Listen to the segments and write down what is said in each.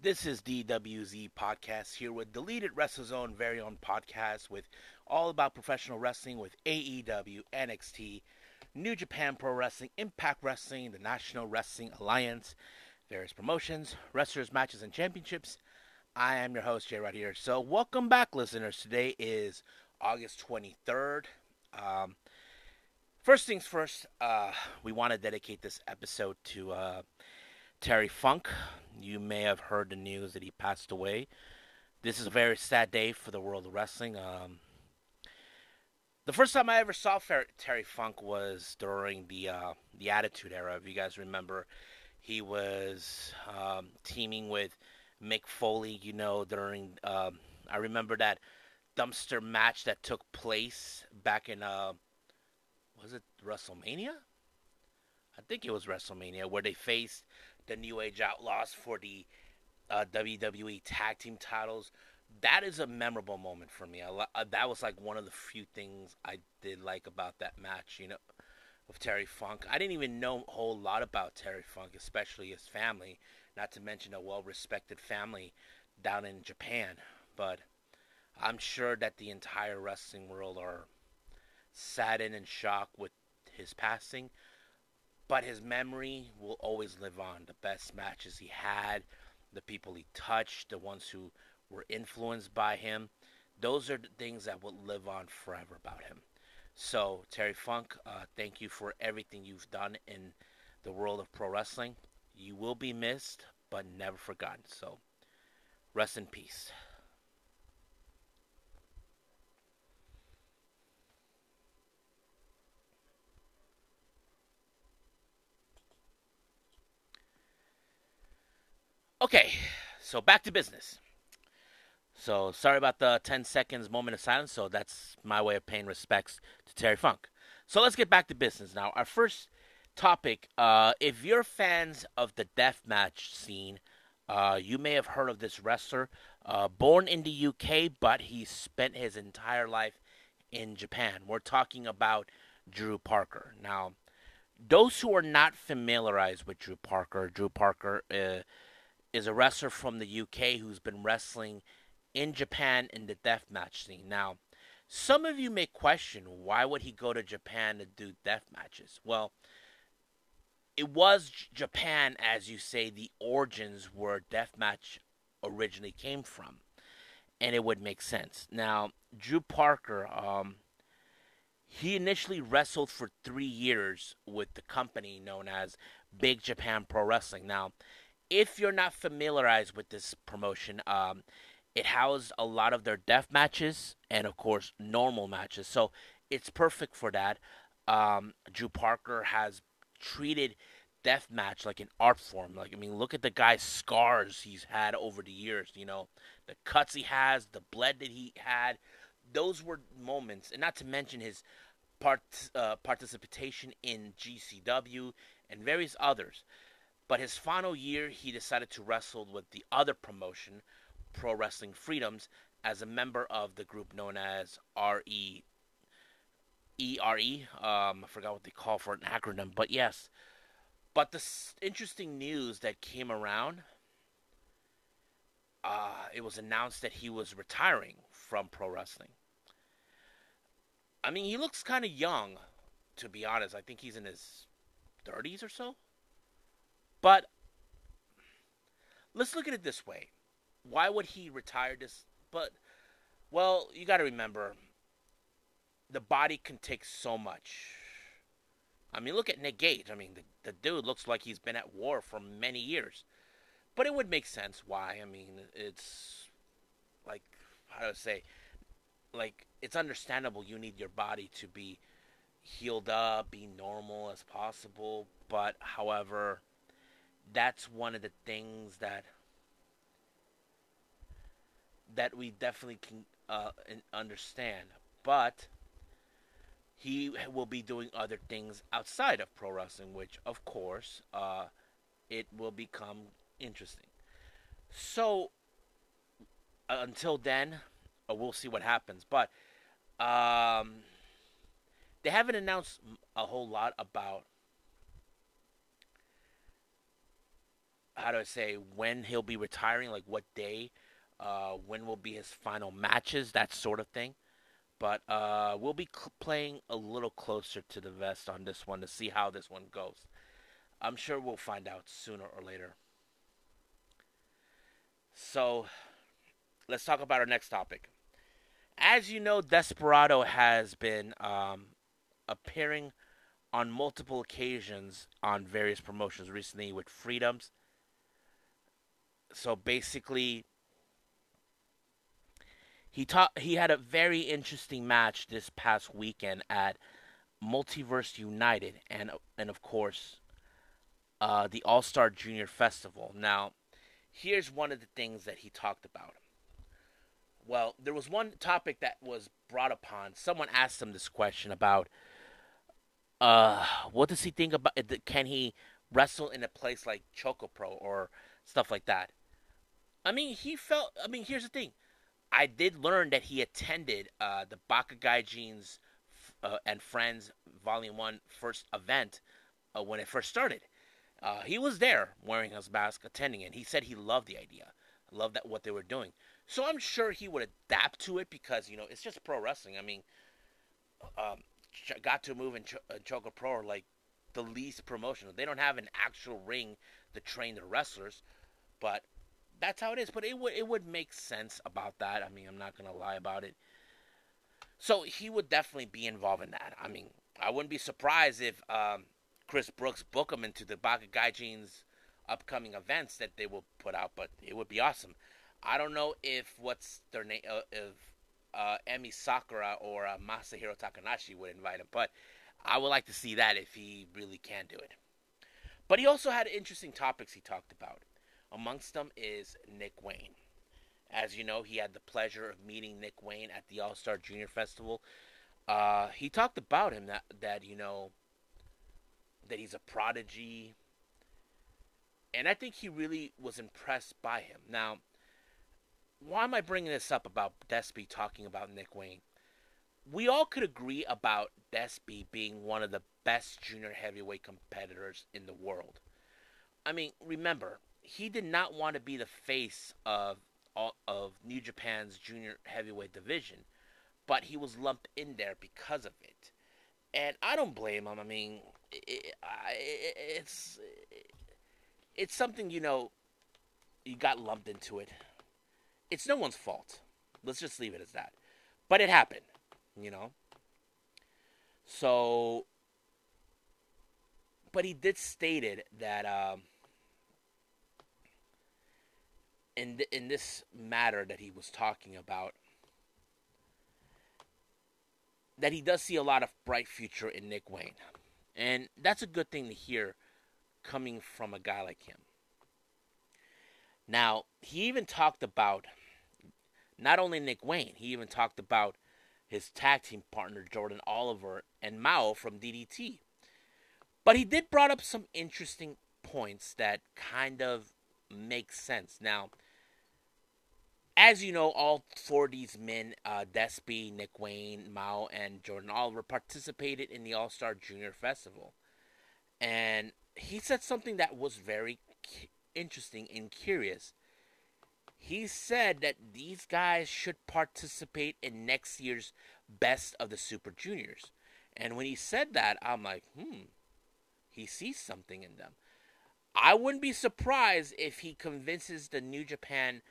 This is DWZ Podcast here with Deleted WrestleZone very own podcast with all about professional wrestling with AEW, NXT, New Japan Pro Wrestling, Impact Wrestling, the National Wrestling Alliance, various promotions, wrestlers, matches, and championships. I am your host, Jay, right here. So, welcome back, listeners. Today is August 23rd. Um, first things first, uh, we want to dedicate this episode to uh, Terry Funk. You may have heard the news that he passed away. This is a very sad day for the world of wrestling. Um, the first time I ever saw Terry Funk was during the uh, the Attitude Era. If you guys remember, he was um, teaming with Mick Foley. You know, during um, I remember that dumpster match that took place back in uh, was it WrestleMania? I think it was WrestleMania where they faced the New Age Outlaws for the uh, WWE Tag Team titles. That is a memorable moment for me. I, uh, that was like one of the few things I did like about that match. You know, with Terry Funk. I didn't even know a whole lot about Terry Funk, especially his family. Not to mention a well-respected family down in Japan. But I'm sure that the entire wrestling world are saddened and shocked with his passing but his memory will always live on. The best matches he had, the people he touched, the ones who were influenced by him, those are the things that will live on forever about him. So, Terry Funk, uh, thank you for everything you've done in the world of pro wrestling. You will be missed, but never forgotten. So, rest in peace. Okay, so back to business. So sorry about the 10 seconds moment of silence. So that's my way of paying respects to Terry Funk. So let's get back to business now. Our first topic uh, if you're fans of the deathmatch scene, uh, you may have heard of this wrestler. Uh, born in the UK, but he spent his entire life in Japan. We're talking about Drew Parker. Now, those who are not familiarized with Drew Parker, Drew Parker uh, is a wrestler from the UK who's been wrestling in Japan in the deathmatch scene. Now, some of you may question why would he go to Japan to do death matches? Well, it was Japan, as you say, the origins where deathmatch originally came from, and it would make sense. Now, Drew Parker, um, he initially wrestled for three years with the company known as Big Japan Pro Wrestling. Now, if you're not familiarized with this promotion, um, it housed a lot of their death matches and, of course, normal matches. So it's perfect for that. Um, Drew Parker has treated death match like an art form. Like, I mean, look at the guy's scars he's had over the years. You know, the cuts he has, the blood that he had. Those were moments, and not to mention his part uh, participation in GCW and various others. But his final year, he decided to wrestle with the other promotion, Pro Wrestling Freedoms, as a member of the group known as RE. ERE. Um, I forgot what they call for an acronym, but yes. But the interesting news that came around, uh, it was announced that he was retiring from pro wrestling. I mean, he looks kind of young, to be honest. I think he's in his 30s or so. But let's look at it this way. Why would he retire this? But, well, you got to remember the body can take so much. I mean, look at Nick Gage. I mean, the, the dude looks like he's been at war for many years. But it would make sense why. I mean, it's like, how do I say? Like, it's understandable you need your body to be healed up, be normal as possible. But, however, that's one of the things that that we definitely can uh, understand. But he will be doing other things outside of pro wrestling, which, of course, uh, it will become interesting. So uh, until then, uh, we'll see what happens. But um, they haven't announced a whole lot about how do I say when he'll be retiring, like what day, uh, when will be his final matches, that sort of thing. But uh, we'll be cl- playing a little closer to the vest on this one to see how this one goes. I'm sure we'll find out sooner or later. So, let's talk about our next topic. As you know, Desperado has been um, appearing on multiple occasions on various promotions recently with Freedoms. So basically, he taught he had a very interesting match this past weekend at Multiverse United and and of course uh, the All Star Junior Festival. Now, here's one of the things that he talked about. Well, there was one topic that was brought upon. Someone asked him this question about uh, what does he think about? Can he wrestle in a place like Choco Pro or stuff like that? I mean, he felt. I mean, here's the thing. I did learn that he attended uh, the Baka Gaijin's uh, and Friends Volume One first event uh, when it first started. Uh, he was there wearing his mask, attending it. He said he loved the idea, loved that what they were doing. So I'm sure he would adapt to it because you know it's just pro wrestling. I mean, um, Gatoh Move and Ch- uh, Choco Pro are like the least promotional. They don't have an actual ring to train the wrestlers, but that's how it is. But it would it would make sense about that. I mean, I'm not gonna lie about it. So he would definitely be involved in that. I mean, I wouldn't be surprised if um, Chris Brooks book him into the Baka Gaijin's upcoming events that they will put out. But it would be awesome. I don't know if what's their name uh, if uh, Emi Sakura or uh, Masahiro Takanashi would invite him, but I would like to see that if he really can do it. But he also had interesting topics he talked about. Amongst them is Nick Wayne. As you know, he had the pleasure of meeting Nick Wayne at the All Star Junior Festival. Uh, he talked about him that that you know that he's a prodigy, and I think he really was impressed by him. Now, why am I bringing this up about Despy talking about Nick Wayne? We all could agree about Despy being one of the best junior heavyweight competitors in the world. I mean, remember, he did not want to be the face of of New Japan's junior heavyweight division, but he was lumped in there because of it. And I don't blame him. I mean, it, it, it's it's something you know. You got lumped into it it's no one's fault. Let's just leave it as that. But it happened, you know. So, but he did stated that um, in th- in this matter that he was talking about, that he does see a lot of bright future in Nick Wayne, and that's a good thing to hear coming from a guy like him. Now, he even talked about not only Nick Wayne, he even talked about his tag team partner Jordan Oliver and Mao from DDT. But he did brought up some interesting points that kind of make sense. Now, as you know, all four of these men, uh, Despy, Nick Wayne, Mao, and Jordan Oliver, participated in the All Star Junior Festival. And he said something that was very interesting and curious he said that these guys should participate in next year's best of the Super Juniors. And when he said that, I'm like, hmm, he sees something in them. I wouldn't be surprised if he convinces the New Japan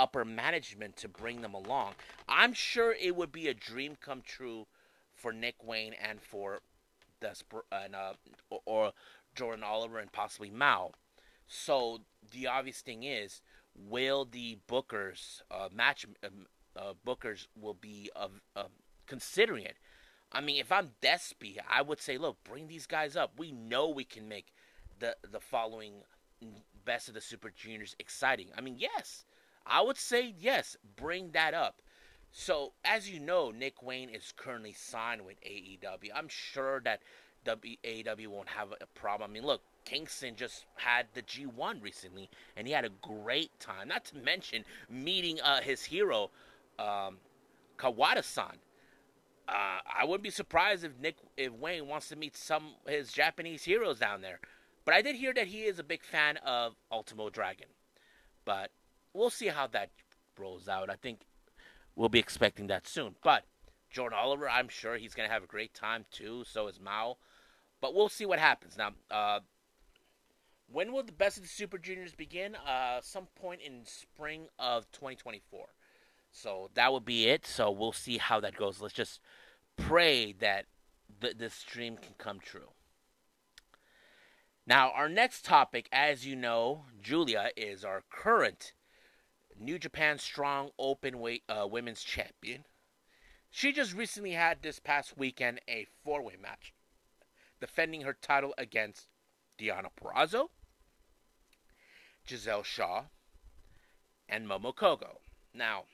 upper management to bring them along. I'm sure it would be a dream come true for Nick Wayne and for Desper- and, uh, or Jordan Oliver and possibly Mao. So the obvious thing is will the bookers uh, match um, uh, bookers will be considering it. I mean, if I'm Despy, I would say, look, bring these guys up. We know we can make the the following best of the Super Juniors exciting. I mean, yes, I would say yes. Bring that up. So, as you know, Nick Wayne is currently signed with AEW. I'm sure that AEW won't have a problem. I mean, look, Kingston just had the G1 recently, and he had a great time. Not to mention meeting uh, his hero, um, Kawada-san. Uh, I wouldn't be surprised if Nick, if Wayne wants to meet some his Japanese heroes down there. But I did hear that he is a big fan of Ultimo Dragon. But we'll see how that rolls out. I think we'll be expecting that soon. But Jordan Oliver, I'm sure he's going to have a great time too. So is Mao. But we'll see what happens. Now, uh, when will the best of the Super Juniors begin? Uh, some point in spring of 2024. So that would be it. So we'll see how that goes. Let's just pray that th- this dream can come true. Now, our next topic, as you know, Giulia is our current New Japan Strong Open Weight uh, Women's Champion. She just recently had this past weekend a four way match, defending her title against Deonna Purrazzo, Giselle Shaw, and Momo Kohgo. Now,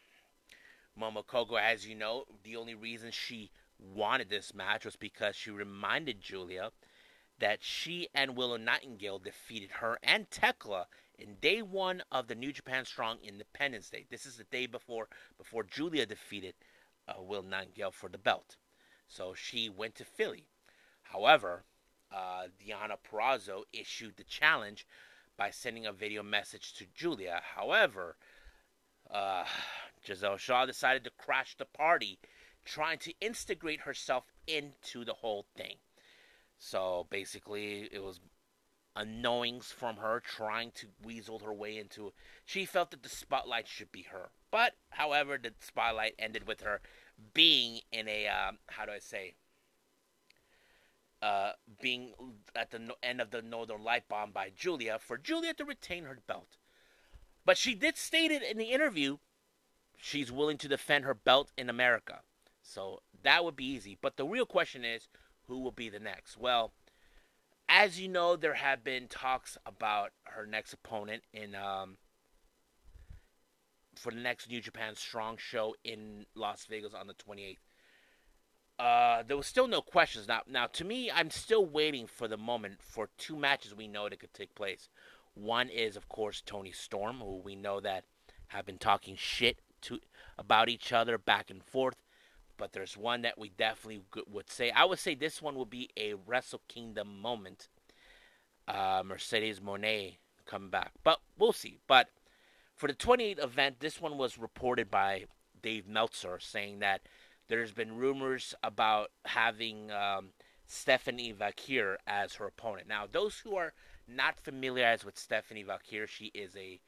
Momo Kohgo, as you know, the only reason she wanted this match was because she reminded Giulia that she and Willow Nightingale defeated her and Tekla in day one of the New Japan Strong Independence Day. This is the day before before Giulia defeated uh, Will Nightingale for the belt. So she went to Philly. However, uh, Deonna Purrazzo issued the challenge by sending a video message to Giulia. However, uh, Giselle Shaw decided to crash the party, trying to instigate herself into the whole thing. So basically, it was unknowings from her trying to weasel her way into. She felt that the spotlight should be her, but however, the spotlight ended with her being in a um, how do I say? Uh, being at the end of the Northern Light bomb by Giulia for Giulia to retain her belt. But she did state it in the interview she's willing to defend her belt in America. So that would be easy. But the real question is who will be the next? Well, as you know, there have been talks about her next opponent in um, for the next New Japan Strong show in Las Vegas on the 28th. Uh, there was still no questions. Now, now to me, I'm still waiting for the moment for two matches we know that could take place. One is, of course, Toni Storm, who we know that have been talking shit to about each other back and forth but there's one that we definitely would say. I would say this one would be a Wrestle Kingdom moment. Uh, Mercedes Monet coming back, but we'll see. But for the 28th event, this one was reported by Dave Meltzer saying that there's been rumors about having um, Stephanie Vaquer as her opponent. Now, those who are not familiarized with Stephanie Vaquer, she is a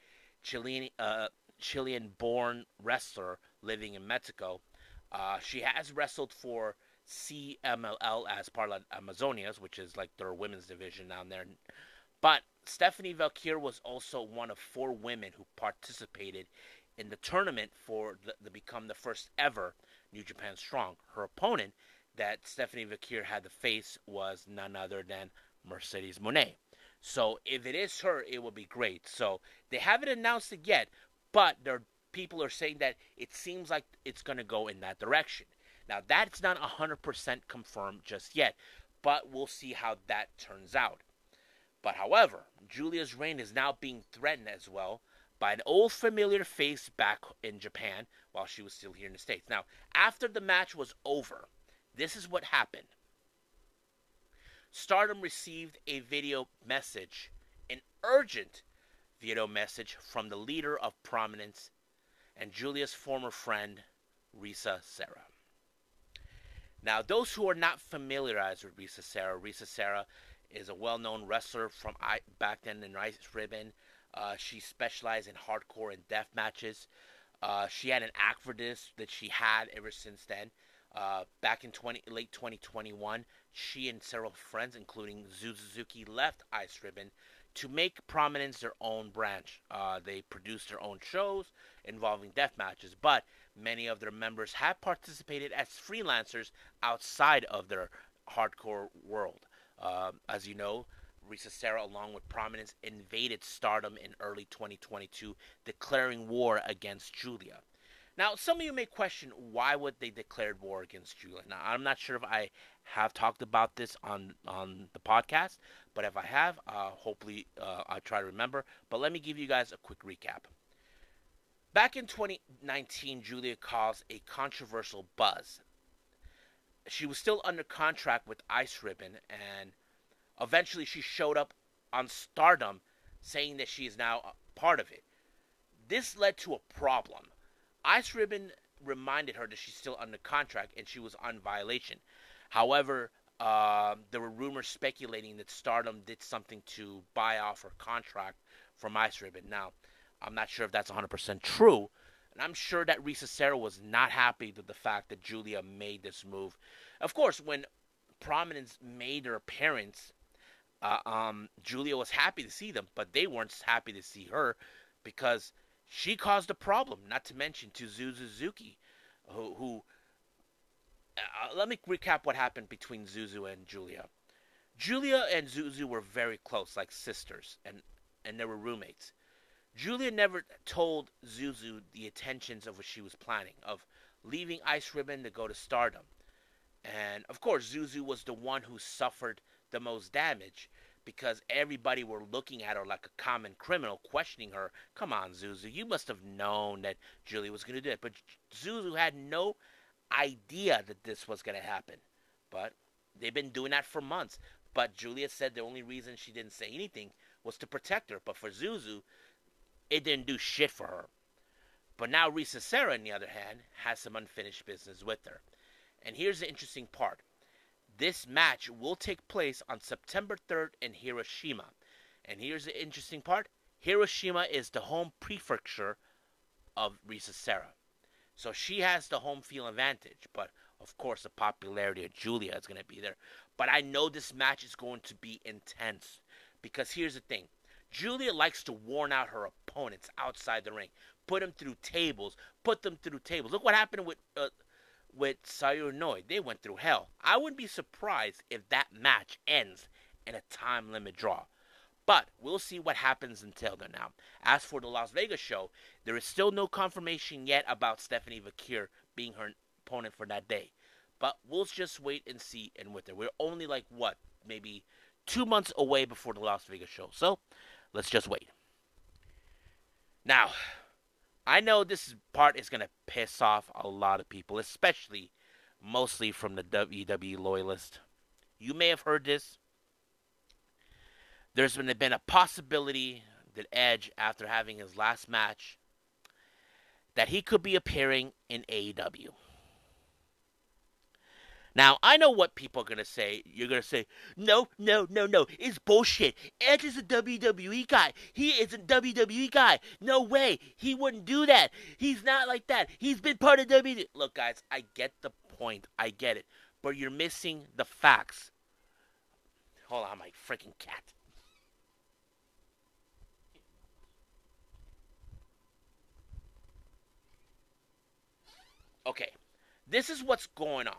Chilean uh, Chilean-born wrestler living in Mexico. Uh, she has wrestled for CMLL as part of Amazonias, which is like their women's division down there. But Stephanie Vaquer was also one of four women who participated in the tournament for the, the become the first ever New Japan Strong. Her opponent that Stephanie Vaquer had to face was none other than Mercedes Monet. So if it is her, it will be great. So they haven't announced it yet, but they're people are saying that it seems like it's going to go in that direction. Now, that's not 100% confirmed just yet, but we'll see how that turns out. But however, Giulia's reign is now being threatened as well by an old familiar face back in Japan while she was still here in the States. Now, after the match was over, this is what happened. Stardom received a video message, an urgent video message from the leader of prominence and Giulia's former friend, Risa Sera. Now, those who are not familiarized with Risa Sera, Risa Sera is a well-known wrestler from back then in Ice Ribbon. Uh, she specialized in hardcore and death matches. Uh, she had an act for this that she had ever since then. Uh, back in 20, late 2021, she and several friends, including Zu Suzuki, left Ice Ribbon to make Prominence their own branch. Uh, they produce their own shows involving death matches, but many of their members have participated as freelancers outside of their hardcore world. Uh, as you know, Risa Sera, along with Prominence, invaded Stardom in early 2022, declaring war against Giulia. Now, some of you may question why would they declare war against Giulia. Now, I'm not sure if I have talked about this on on the podcast, but if I have, uh, hopefully uh, I'll try to remember. But let me give you guys a quick recap. Back in 2019, Giulia caused a controversial buzz. She was still under contract with Ice Ribbon, and eventually she showed up on Stardom, saying that she is now part of it. This led to a problem. Ice Ribbon reminded her that she's still under contract and she was on violation. However, uh, there were rumors speculating that Stardom did something to buy off her contract from Ice Ribbon. Now, I'm not sure if that's 100% true, and I'm sure that Risa Sera was not happy with the fact that Giulia made this move. Of course, when Prominence made their appearance, uh, um, Giulia was happy to see them, but they weren't happy to see her because she caused a problem. Not to mention to Suzuki, who, who uh, let me recap what happened between Zuzu and Giulia. Giulia and Zuzu were very close, like sisters, and and they were roommates. Giulia never told Zuzu the intentions of what she was planning of leaving Ice Ribbon to go to Stardom. And of course, Zuzu was the one who suffered the most damage because everybody were looking at her like a common criminal, questioning her. Come on, Zuzu, you must have known that Giulia was going to do it. But Zuzu had no idea that this was going to happen. But they've been doing that for months. But Giulia said the only reason she didn't say anything was to protect her. But for Zuzu, it didn't do shit for her. But now Risa Sera, on the other hand, has some unfinished business with her. And here's the interesting part. This match will take place on September 3rd in Hiroshima. And here's the interesting part. Hiroshima is the home prefecture of Risa Sera. So she has the home field advantage, but of course the popularity of Giulia is going to be there. But I know this match is going to be intense because here's the thing. Giulia likes to worn out her opponents outside the ring, put them through tables, put them through tables. Look what happened with uh, with Sayuri Noi. They went through hell. I wouldn't be surprised if that match ends in a time limit draw. But we'll see what happens until then now. As for the Las Vegas show, there is still no confirmation yet about Stephanie Vaquer being her opponent for that day. But we'll just wait and see and with her. We're only like what, maybe two months away before the Las Vegas show. So let's just wait. Now, I know this part is gonna piss off a lot of people, especially mostly from the WWE loyalist. You may have heard this there's been, been a possibility that Edge, after having his last match, that he could be appearing in AEW. Now, I know what people are going to say. You're going to say, no, no, no, no. It's bullshit. Edge is a WWE guy. He is a WWE guy. No way. He wouldn't do that. He's not like that. He's been part of WWE. Look, guys, I get the point. I get it. But you're missing the facts. Hold on, my freaking cat. Okay, this is what's going on.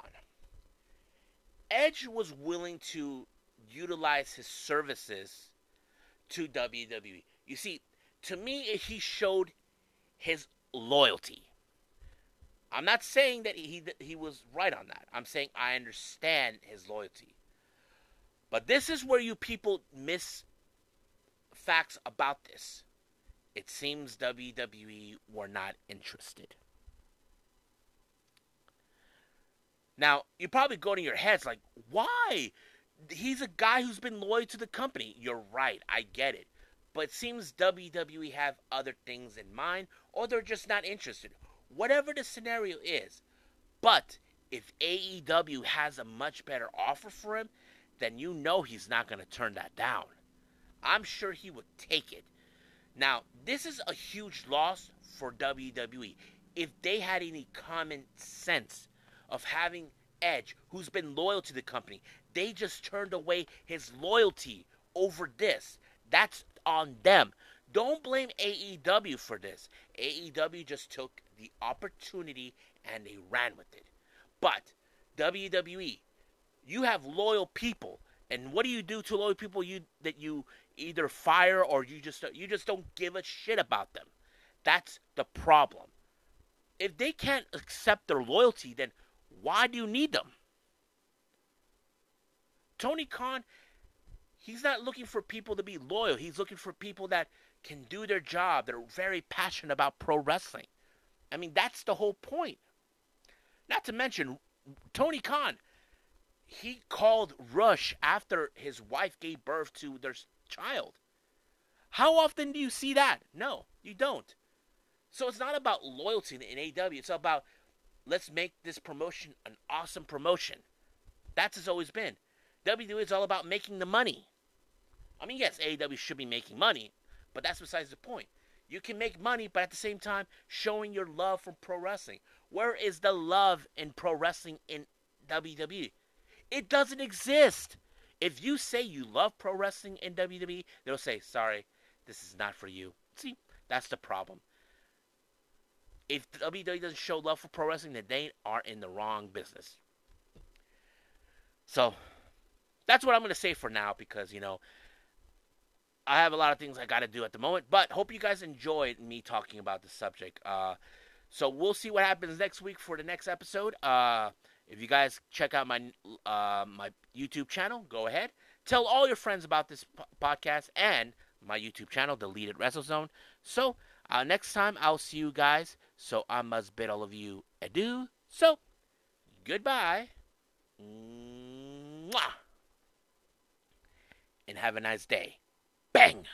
Edge was willing to utilize his services to WWE. You see, to me, he showed his loyalty. I'm not saying that he he was right on that. I'm saying I understand his loyalty. But this is where you people miss facts about this. It seems WWE were not interested. Now, you're probably going to your heads like, why? He's a guy who's been loyal to the company. You're right, I get it. But it seems WWE have other things in mind, or they're just not interested. Whatever the scenario is. But if AEW has a much better offer for him, then you know he's not going to turn that down. I'm sure he would take it. Now, this is a huge loss for WWE. If they had any common sense, of having Edge, who's been loyal to the company. They just turned away his loyalty over this. That's on them. Don't blame AEW for this. AEW just took the opportunity and they ran with it. But WWE, you have loyal people, and what do you do to loyal people? You that you either fire or you just you just don't give a shit about them. That's the problem. If they can't accept their loyalty, then why do you need them? Tony Khan, he's not looking for people to be loyal. He's looking for people that can do their job, that are very passionate about pro wrestling. I mean, that's the whole point. Not to mention, Tony Khan, he called Rush after his wife gave birth to their child. How often do you see that? No, you don't. So it's not about loyalty in AEW. It's about let's make this promotion an awesome promotion. That's has always been. WWE is all about making the money. I mean, yes, AEW should be making money, but that's besides the point. You can make money, but at the same time, showing your love for pro wrestling. Where is the love in pro wrestling in WWE? It doesn't exist. If you say you love pro wrestling in WWE, they'll say, sorry, this is not for you. See, that's the problem. If WWE doesn't show love for pro wrestling, then they are in the wrong business. So, that's what I'm going to say for now because, you know, I have a lot of things I got to do at the moment, but hope you guys enjoyed me talking about the subject. Uh, so we'll see what happens next week for the next episode. Uh, if you guys check out my uh, my YouTube channel, go ahead. Tell all your friends about this podcast and my YouTube channel, Deleted WrestleZone. So uh, next time I'll see you guys. So I must bid all of you adieu. So goodbye. Mwah. And have a nice day. Bang!